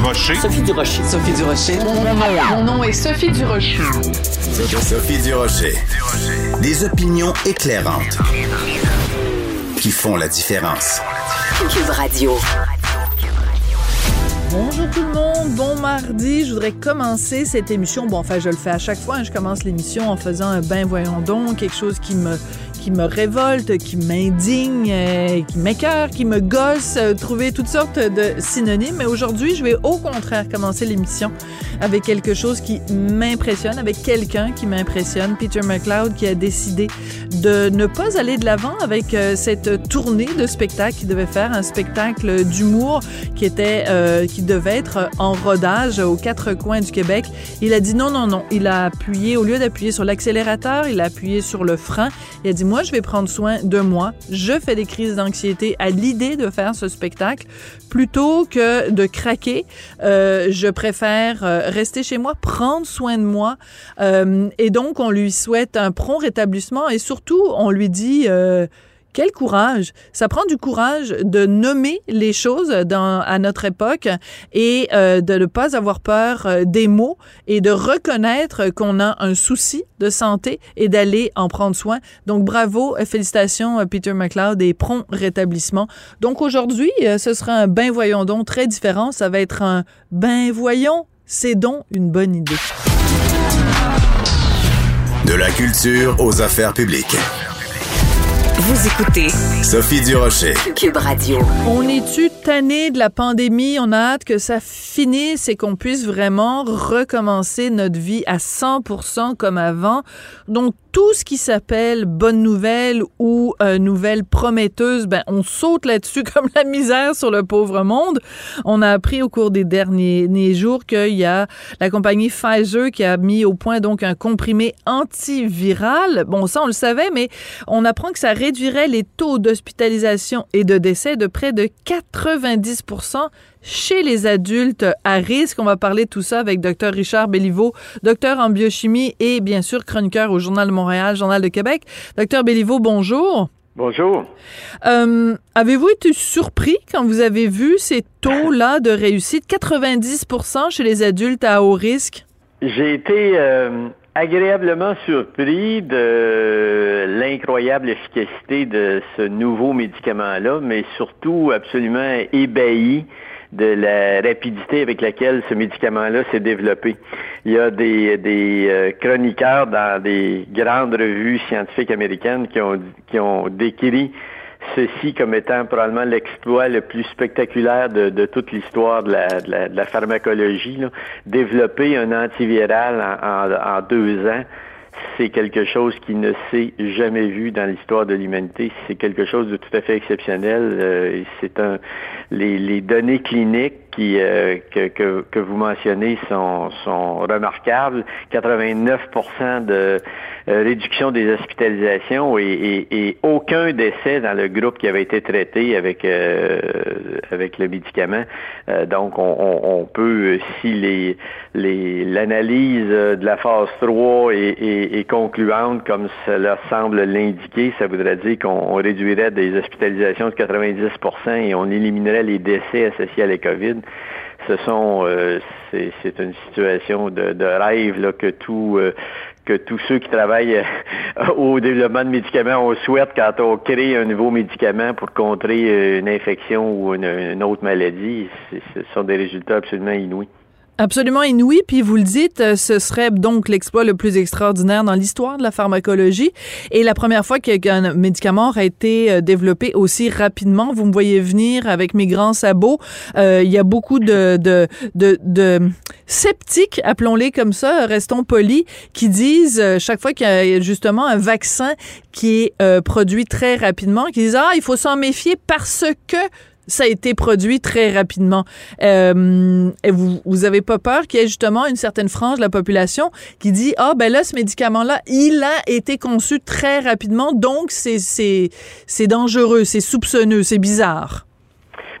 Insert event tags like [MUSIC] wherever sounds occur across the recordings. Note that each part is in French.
Durocher. Sophie Durocher. Sophie Durocher. Mon nom, est Sophie Durocher. Sophie Durocher. Des opinions éclairantes qui font la différence. Cube Radio. Bonjour tout le monde, bon mardi. Je voudrais commencer cette émission. Bon, enfin, je le fais à chaque fois. Hein. je commence l'émission en faisant un bain voyons donc, quelque chose qui me qui me révolte, qui m'indigne, euh, qui m'écœure, qui me gosse, euh, trouver toutes sortes de synonymes. Mais aujourd'hui, je vais au contraire commencer l'émission avec quelque chose qui m'impressionne, avec quelqu'un qui m'impressionne, Peter McLeod, qui a décidé de ne pas aller de l'avant avec euh, cette tournée de spectacle qu'il devait faire, un spectacle d'humour qui était, qui devait être en rodage aux quatre coins du Québec. Il a dit non, non, non. Il a appuyé, au lieu d'appuyer sur l'accélérateur, il a appuyé sur le frein. Il a dit moi, je vais prendre soin de moi. Je fais des crises d'anxiété à l'idée de faire ce spectacle. Plutôt que de craquer, euh, je préfère euh, rester chez moi, prendre soin de moi. Euh, et donc, on lui souhaite un prompt rétablissement et surtout, on lui dit... Quel courage! Ça prend du courage de nommer les choses à notre époque et euh, de ne pas avoir peur euh, des mots et de reconnaître qu'on a un souci de santé et d'aller en prendre soin. Donc bravo, félicitations Peter McLeod et prompt rétablissement. Donc aujourd'hui, euh, ce sera un bain voyons donc très différent. Ça va être un bain voyons. C'est donc une bonne idée. De la culture aux affaires publiques. Vous écoutez Sophie Durocher. Cube Radio. On est-tu tanné de la pandémie? On a hâte que ça finisse et qu'on puisse vraiment recommencer notre vie à 100% comme avant. Donc, tout ce qui s'appelle bonne nouvelle ou euh, nouvelle prometteuse, ben on saute là-dessus [LAUGHS] comme la misère sur le pauvre monde. On a appris au cours des derniers jours qu'il y a la compagnie Pfizer qui a mis au point donc un comprimé antiviral. Bon, ça on le savait, mais on apprend que ça réduirait les taux d'hospitalisation et de décès de près de 90 chez les adultes à risque. On va parler de tout ça avec Dr Richard Béliveau, docteur en biochimie et bien sûr chroniqueur au Journal de Montréal, Journal de Québec. Docteur Béliveau, bonjour. Bonjour. Euh, avez-vous été surpris quand vous avez vu ces taux-là de réussite, 90 chez les adultes à haut risque? J'ai été euh, agréablement surpris de l'incroyable efficacité de ce nouveau médicament-là, mais surtout absolument ébahi de la rapidité avec laquelle ce médicament-là s'est développé. Il y a des, des euh, chroniqueurs dans des grandes revues scientifiques américaines qui ont, qui ont décrit ceci comme étant probablement l'exploit le plus spectaculaire de, toute l'histoire de la, de, la, de la, pharmacologie. Développer un antiviral en deux ans, c'est quelque chose qui ne s'est jamais vu dans l'histoire de l'humanité. C'est quelque chose de tout à fait exceptionnel. Euh, c'est un les, les, données cliniques qui euh, que, que, que, vous mentionnez sont, sont remarquables. 89% de euh, réduction des hospitalisations et, et, et, aucun décès dans le groupe qui avait été traité avec euh, avec le médicament. Euh, donc, on, on, on, peut, si les l'analyse de la phase 3 est, est, concluante, comme cela semble l'indiquer, ça voudrait dire qu'on réduirait des hospitalisations de 90% et on éliminerait les décès associés à la COVID ce sont c'est une situation de, rêve euh, que tous ceux qui travaillent euh, [LAUGHS] au développement de médicaments, on souhaite quand on crée un nouveau médicament pour contrer euh, une infection ou une autre maladie. Ce sont des résultats absolument inouïs. Absolument inouï. Puis vous le dites, euh, ce serait donc l'exploit le plus extraordinaire dans l'histoire de la pharmacologie et la première fois qu'un médicament aurait été euh, développé aussi rapidement. Vous me voyez venir avec mes grands sabots. Euh, il y a beaucoup de, de, de, de sceptiques, appelons-les comme ça, restons polis, qui disent chaque fois qu'il y a justement un vaccin qui est produit très rapidement, qui disent ah il faut s'en méfier parce que ça a été produit très rapidement. Euh, et vous, vous avez pas peur qu'il y ait justement une certaine frange de la population qui dit ah ben là ce médicament là il a été conçu très rapidement donc c'est c'est c'est dangereux, c'est soupçonneux, c'est bizarre.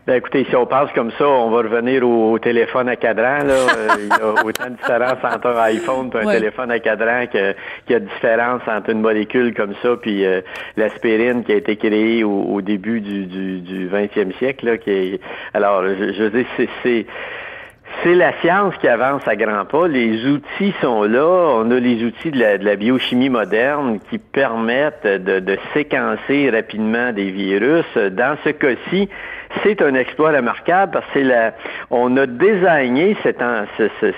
Ben écoutez, si on pense comme ça, on va revenir au, téléphone à cadran. Là. [LAUGHS] Euh, il y a autant de différence entre un iPhone et un téléphone à cadran qu'il y a de différence entre une molécule comme ça puis euh, l'aspirine qui a été créée au, début du, du, du 20e siècle. Là, qui est... Alors, je, je veux dire, c'est C'est la science qui avance à grands pas. Les outils sont là. On a les outils de la, biochimie moderne qui permettent de, de, séquencer rapidement des virus. Dans ce cas-ci, c'est un exploit remarquable parce que la, on a désigné cette,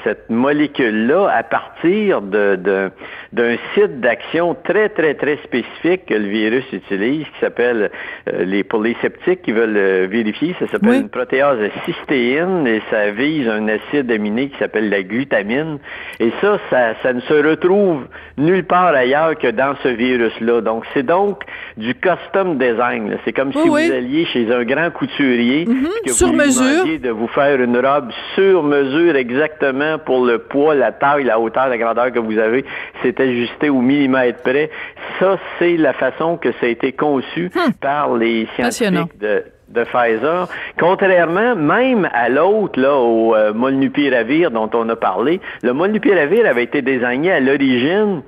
cette molécule-là à partir d'un de, d'un site d'action très, très, très spécifique que le virus utilise, qui s'appelle, euh, les, pour les sceptiques qui veulent euh, vérifier, ça s'appelle une protéase cystéine et ça vise un acide aminé qui s'appelle la glutamine. Et ça, ça, ça ne se retrouve nulle part ailleurs que dans ce virus-là. Donc, c'est donc du custom design. C'est comme si vous alliez chez un grand couturier Mhm. que sur vous mesure. de vous faire une robe sur mesure exactement pour le poids, la taille, la hauteur, la grandeur que vous avez. C'est ajusté au millimètre près. Ça, c'est la façon que ça a été conçu hmm. par les scientifiques de de Pfizer. Contrairement même à l'autre, là, au euh, molnupiravir dont on a parlé, le molnupiravir avait été désigné à l'origine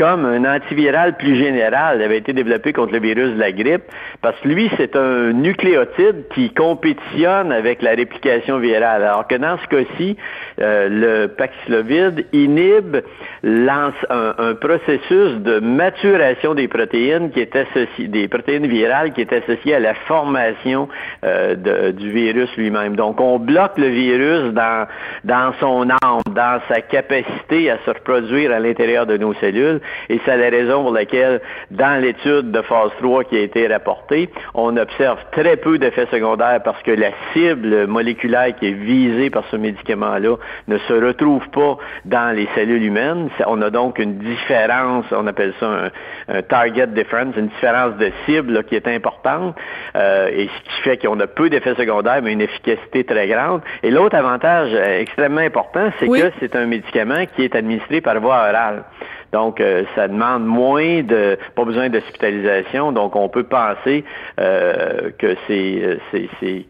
comme un antiviral plus général. Avait été développé contre le virus de la grippe parce que lui, c'est un nucléotide qui compétitionne avec la réplication virale. Alors que dans ce cas-ci, euh, le Paxlovid inhibe un, un, processus de maturation des protéines qui est associé, des protéines virales qui est associé à la formation euh, du virus lui-même. Donc, on bloque le virus dans, dans son âme, dans sa capacité à se reproduire à l'intérieur de nos cellules. Et c'est la raison pour laquelle, dans l'étude de phase 3 qui a été rapportée, on observe très peu d'effets secondaires parce que la cible moléculaire qui est visée par ce médicament-là ne se retrouve pas dans les cellules humaines. On a donc une différence, on appelle ça un, target difference, une différence de cible qui est importante. Euh, et ce qui fait qu'on a peu d'effets secondaires, mais une efficacité très grande. Et l'autre avantage euh, extrêmement important, c'est que c'est un médicament qui est administré par voie orale. Donc, euh, ça demande moins de, pas besoin d'hospitalisation. Donc, on peut penser euh, que c'est, c'est, c'est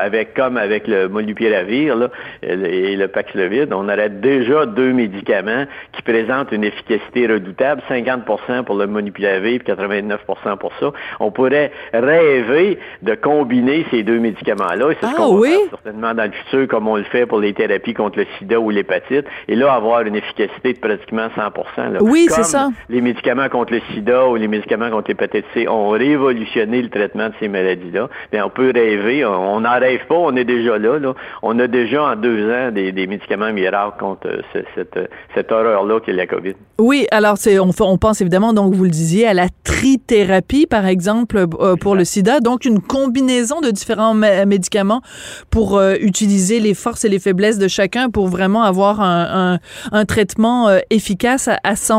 avec comme avec le molnupiravir là, et le Paxlovid, on aurait déjà deux médicaments qui présentent une efficacité redoutable, 50% pour le molnupiravir, et 89% pour ça. On pourrait rêver de combiner ces deux médicaments-là. Et c'est ce ah qu'on va faire certainement dans le futur, comme on le fait pour les thérapies contre le sida ou l'hépatite. Et là, avoir une efficacité de pratiquement 100%. Là. Oui, c'est ça. Les médicaments contre le sida ou les médicaments contre l'hépatite C ont révolutionné le traitement de ces maladies-là. Bien, on peut rêver, on n'en rêve pas, on est déjà là, là. On a déjà en deux ans des, médicaments miracles contre euh, cette, cette horreur-là qu'est la COVID. Oui, alors c'est on, on pense évidemment, donc vous le disiez, à la trithérapie, par exemple, euh, pour le sida, donc une combinaison de différents médicaments pour euh, utiliser les forces et les faiblesses de chacun pour vraiment avoir un, un, traitement efficace à, à 100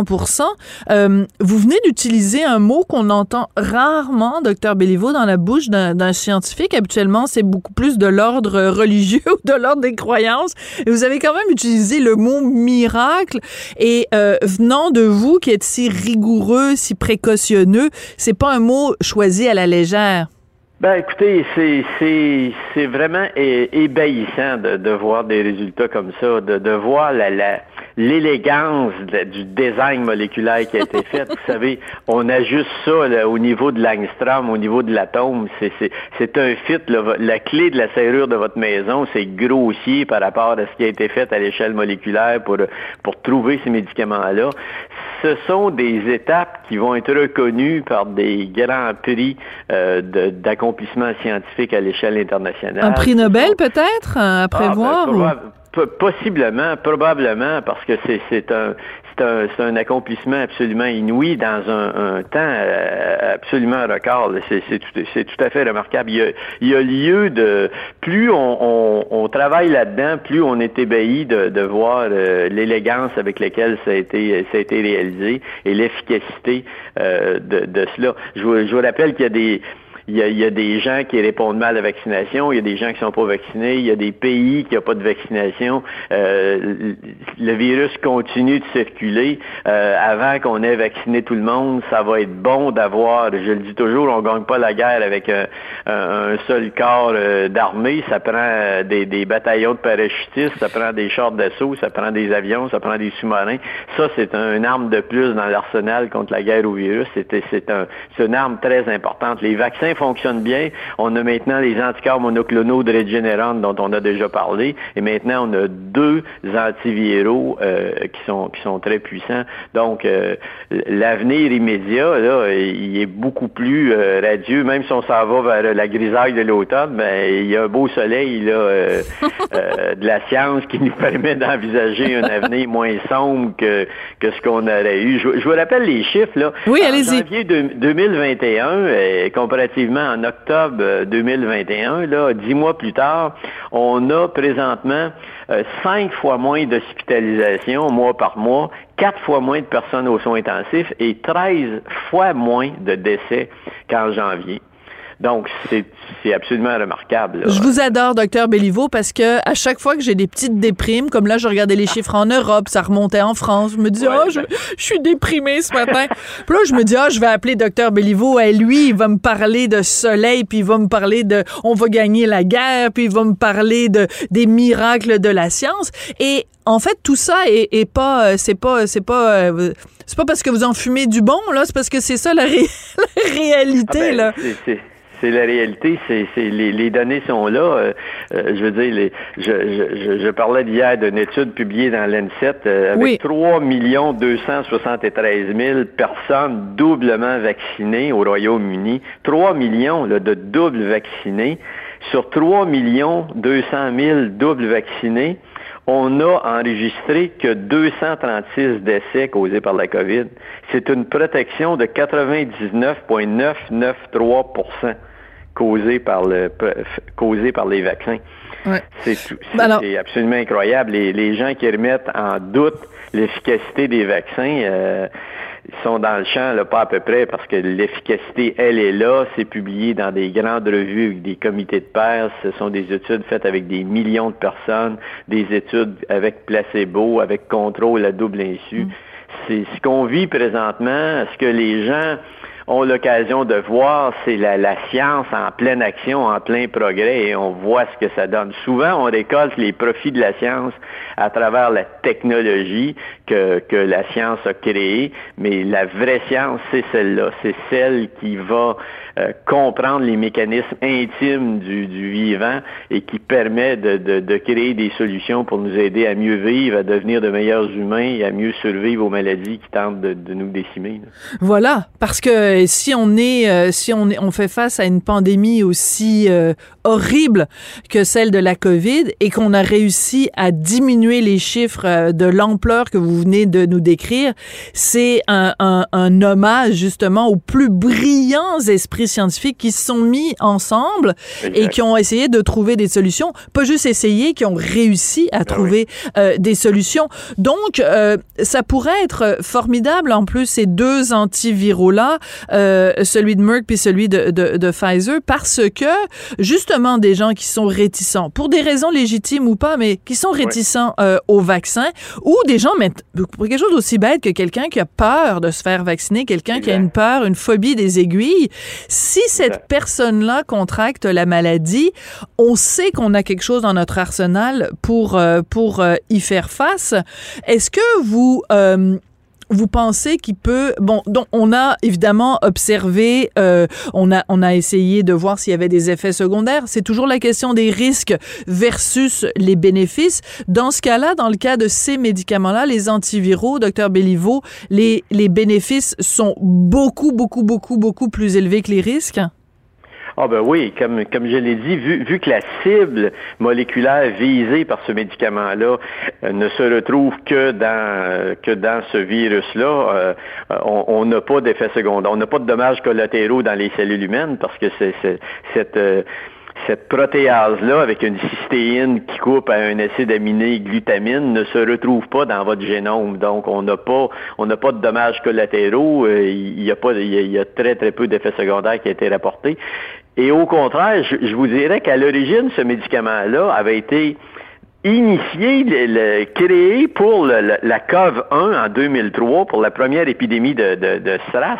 euh, Vous venez d'utiliser un mot qu'on entend rarement, docteur Béliveau, dans la bouche d'un scientifique. Habituellement, c'est beaucoup plus de l'ordre religieux [LAUGHS] ou de l'ordre des croyances. Et vous avez quand même utilisé le mot miracle. Et euh, venant de vous, qui êtes si rigoureux, si précautionneux, c'est pas un mot choisi à la légère. Ben écoutez, c'est vraiment ébahissant de, de, voir des résultats comme ça, de, de voir la, la, l'élégance du design moléculaire qui a été fait. Vous savez, on ajuste ça au niveau de l'angstrom, au niveau de l'atome. C'est un fit. la clé de la serrure de votre maison, c'est grossier par rapport à ce qui a été fait à l'échelle moléculaire pour, pour trouver ces médicaments-là. Ce sont des étapes qui vont être reconnues par des grands prix euh, d'accomplissement scientifique à l'échelle internationale. Un prix Nobel peut-être à prévoir? Ah, ben, Possiblement, probablement, parce que c'est un, un, un, accomplissement absolument inouï dans un, un temps euh, absolument record. C'est tout, tout, à fait remarquable. Il y a, il y a lieu de... Plus on, on, on travaille là-dedans, plus on est ébahi de, de voir euh, l'élégance avec laquelle ça a été, ça a été réalisé et l'efficacité euh, de, de, cela. Je vous, je vous rappelle qu'il y a des il y, a, des gens qui répondent mal à la vaccination, il y a des gens qui sont pas vaccinés, il y a des pays qui n'ont pas de vaccination. Euh, le virus continue de circuler. Euh, avant qu'on ait vacciné tout le monde, ça va être bon d'avoir, je le dis toujours, on gagne pas la guerre avec un, seul corps euh, d'armée. Ça prend des, bataillons de parachutistes, ça prend des chars d'assaut, ça prend des avions, ça prend des sous-marins. Ça, c'est une arme de plus dans l'arsenal contre la guerre au virus. C'est un, une arme très importante. Les vaccins fonctionne bien. On a maintenant les anticorps monoclonaux de régénérante dont on a déjà parlé. Et maintenant, on a deux antiviraux euh, qui sont qui sont très puissants. Donc, euh, l'avenir immédiat, là, il est beaucoup plus euh, radieux. Même si on s'en va vers la grisaille de l'automne, ben, il y a un beau soleil là, [LAUGHS] de la science qui nous permet d'envisager un avenir moins sombre que, que ce qu'on aurait eu. Je, je, vous rappelle les chiffres. Là. Oui, allez-y. En janvier 2021, comparativement en octobre 2021, là, dix mois plus tard, on a présentement euh, cinq fois moins d'hospitalisations mois par mois, quatre fois moins de personnes aux soins intensifs et 13 fois moins de décès qu'en janvier. Donc, c'est absolument remarquable. Je vous adore, docteur Béliveau, parce que à chaque fois que j'ai des petites déprimes, comme là, je regardais les [LAUGHS] chiffres en Europe, ça remontait en France, je me dis, oh, je, je, suis déprimée ce matin. [LAUGHS] puis là, je me dis, oh, je vais appeler docteur Béliveau, et lui, il va me parler de soleil, puis il va me parler de, on va gagner la guerre, puis il va me parler de des miracles de la science. Et en fait, tout ça est, pas, c'est pas, c'est pas, euh, c'est pas parce que vous en fumez du bon, là, c'est parce que c'est ça la, [LAUGHS] réalité, ah ben, là c'est la réalité, c'est les, les, données sont là. Euh, euh, je veux dire, les, je, je, je parlais d'hier d'une étude publiée dans l'ANSET euh, avec 3 273 000 personnes doublement vaccinées au Royaume-Uni. 3 millions là, de doubles vaccinés. Sur 3 200 000 doubles vaccinés, on a enregistré que 236 décès causés par la COVID. C'est une protection de 99,993 causés par le causés par les vaccins. C'est ben C'est absolument incroyable. Les, les, gens qui remettent en doute l'efficacité des vaccins euh, sont dans le champ, là, pas à peu près, parce que l'efficacité, elle est là. C'est publié dans des grandes revues avec des comités de pairs. Ce sont des études faites avec des millions de personnes, des études avec placebo, avec contrôle à double insu. Mm. C'est ce qu'on vit présentement, ce que les gens ont l'occasion de voir, c'est la, science en pleine action, en plein progrès, et on voit ce que ça donne. Souvent, on récolte les profits de la science à travers la technologie que, que la science a créée, mais la vraie science, c'est celle-là. C'est celle qui va euh, comprendre les mécanismes intimes du, du, vivant et qui permet de, de, créer des solutions pour nous aider à mieux vivre, à devenir de meilleurs humains et à mieux survivre aux maladies qui tentent de nous décimer. Voilà, parce que si on est, euh, si on, est, on fait face à une pandémie aussi euh, horrible que celle de la COVID et qu'on a réussi à diminuer les chiffres de l'ampleur que vous venez de nous décrire, c'est un, un, un hommage justement aux plus brillants esprits scientifiques qui se sont mis ensemble et qui ont essayé de trouver des solutions, pas juste essayer, qui ont réussi à ah trouver euh, des solutions. Donc, euh, ça pourrait être formidable. En plus ces deux antiviraux-là, euh, celui de Merck puis celui de, de, de, Pfizer, parce que justement des gens qui sont réticents, pour des raisons légitimes ou pas, mais qui sont réticents euh, au vaccin, ou des gens, pour quelque chose d'aussi bête que quelqu'un qui a peur de se faire vacciner, quelqu'un qui a une peur, une phobie des aiguilles, si cette personne-là contracte la maladie, on sait qu'on a quelque chose dans notre arsenal pour, euh, pour euh, y faire face. Est-ce que vous... Euh, vous pensez qu'il peut bon donc on a évidemment observé euh, on a on a essayé de voir s'il y avait des effets secondaires. C'est toujours la question des risques versus les bénéfices. Dans ce cas-là dans le cas de ces médicaments-là les antiviraux docteur Béliveau les les bénéfices sont beaucoup beaucoup beaucoup beaucoup plus élevés que les risques? Ah ben oui, comme, comme je l'ai dit, vu, vu que la cible moléculaire visée par ce médicament-là euh, ne se retrouve que dans que dans ce virus-là, euh, on n'a pas d'effet secondaire, on n'a pas de dommages collatéraux dans les cellules humaines parce que c'est cette euh, cette protéase-là, avec une cystéine qui coupe à un acide aminé glutamine, ne se retrouve pas dans votre génome. Donc, on n'a pas, on n'a pas de dommages collatéraux. Il y a pas, il y a, très très peu d'effets secondaires qui ont été rapportés. Et au contraire, je, vous dirais qu'à l'origine, ce médicament-là avait été initié, le, le- créé pour le- la COV1 en 2003, pour la première épidémie de, de, de SRAS,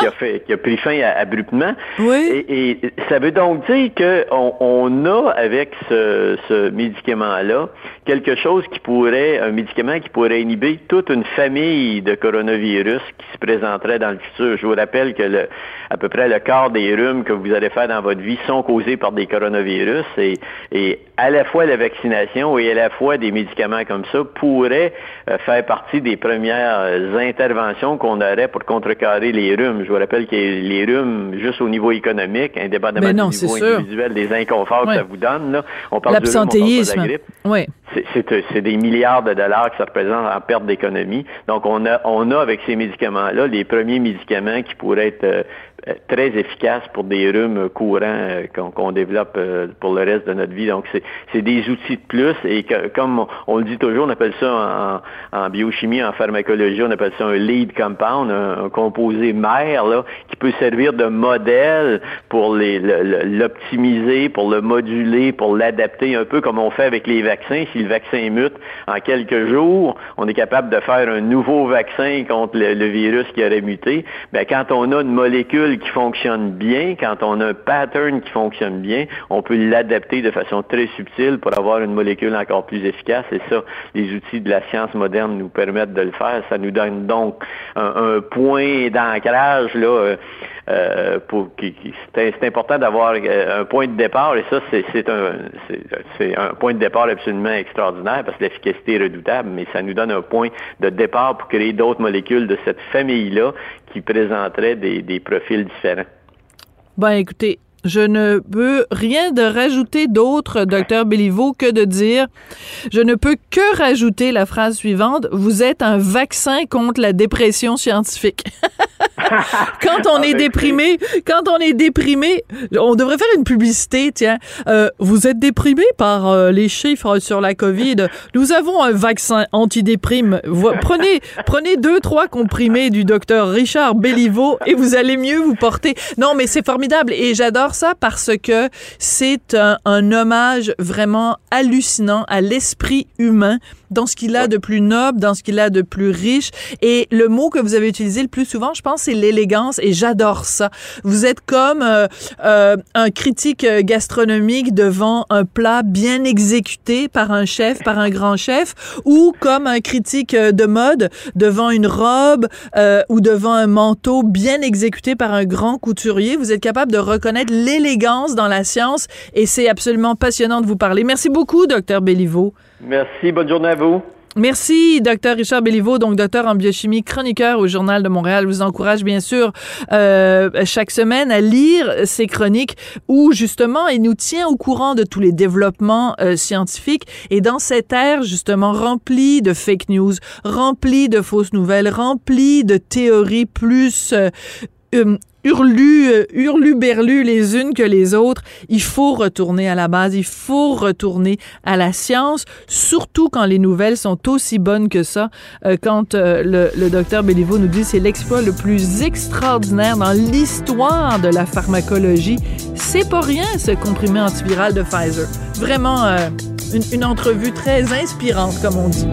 qui, a fait, qui a pris fin à- abruptement. Oui. Et, et ça veut donc dire qu'on on a avec ce, ce médicament-là quelque chose qui pourrait, un médicament qui pourrait inhiber toute une famille de coronavirus qui se présenterait dans le futur. Je vous rappelle que le, à peu près le quart des rhumes que vous allez faire dans votre vie sont causés par des coronavirus et, et à la fois la vaccination et à la fois des médicaments comme ça pourraient euh, faire partie des premières interventions qu'on aurait pour contrecarrer les rhumes. Je vous rappelle que les rhumes, juste au niveau économique, indépendamment Mais non, du niveau individuel, des inconforts que ça vous donne, là, on parle du rhume, on parle de la grippe. Oui. C'est- des milliards de dollars que ça représente en perte d'économie. Donc, on a, on a avec ces médicaments-là les premiers médicaments qui pourraient être euh, très efficaces pour des rhumes courants euh, qu'on développe euh, pour le reste de notre vie. Donc, c'est des outils de plus et comme on, le dit toujours, on appelle ça en, en biochimie, en pharmacologie, on appelle ça un lead compound, un, composé mère là, qui peut servir de modèle pour l'optimiser, pour le moduler, pour l'adapter un peu comme on fait avec les vaccins. Si le vaccin mute en quelques jours, on est capable de faire un nouveau vaccin contre le, le virus qui aurait muté. Ben, quand on a une molécule qui fonctionne bien, quand on a un pattern qui fonctionne bien, on peut l'adapter de façon très subtile pour avoir une molécule encore plus efficace. Et ça, les outils de la science moderne nous permettent de le faire. Ça nous donne donc un, un point d'ancrage là. Euh, pour qui, qui- c'est important d'avoir euh, un point de départ et ça c'est un c'est un point de départ absolument extraordinaire parce que l'efficacité est redoutable mais ça nous donne un point de départ pour créer d'autres molécules de cette famille là qui présenteraient des, des profils différents. Ben écoutez, je ne peux rien de rajouter d'autre, docteur Béliveau, que de dire, je ne peux que rajouter la phrase suivante, vous êtes un vaccin contre la dépression scientifique. [LAUGHS] quand on Ah, est ben, déprimé, quand on est déprimé, on devrait faire une publicité, tiens, euh, vous êtes déprimé par euh, les chiffres sur la COVID, nous avons un vaccin antidéprime. Prenez, prenez deux, trois comprimés du docteur Richard Béliveau et vous allez mieux vous porter. Non, mais c'est formidable et j'adore ça parce que c'est un, un hommage vraiment hallucinant à l'esprit humain dans ce qu'il a de plus noble, dans ce qu'il a de plus riche. Et le mot que vous avez utilisé le plus souvent, je pense, c'est l'élégance. Et j'adore ça. Vous êtes comme euh, euh, un critique gastronomique devant un plat bien exécuté par un chef, par un grand chef, ou comme un critique de mode devant une robe euh, ou devant un manteau bien exécuté par un grand couturier. Vous êtes capable de reconnaître l'élégance dans la science et c'est absolument passionnant de vous parler. Merci beaucoup, docteur Béliveau. Merci, bonne journée à vous. Merci, docteur Richard Béliveau, donc docteur en biochimie, chroniqueur au Journal de Montréal. Je vous encourage bien sûr euh, chaque semaine à lire ses chroniques où justement il nous tient au courant de tous les développements euh, scientifiques et dans cette ère justement remplie de fake news, remplie de fausses nouvelles, remplie de théories plus euh, euh, hurlu, euh, hurlu-berlu les unes que les autres. Il faut retourner à la base, il faut retourner à la science, surtout quand les nouvelles sont aussi bonnes que ça. Euh, quand euh, le, docteur Béliveau nous dit c'est l'exploit le plus extraordinaire dans l'histoire de la pharmacologie, c'est pas rien ce comprimé antiviral de Pfizer. Vraiment une entrevue très inspirante, comme on dit.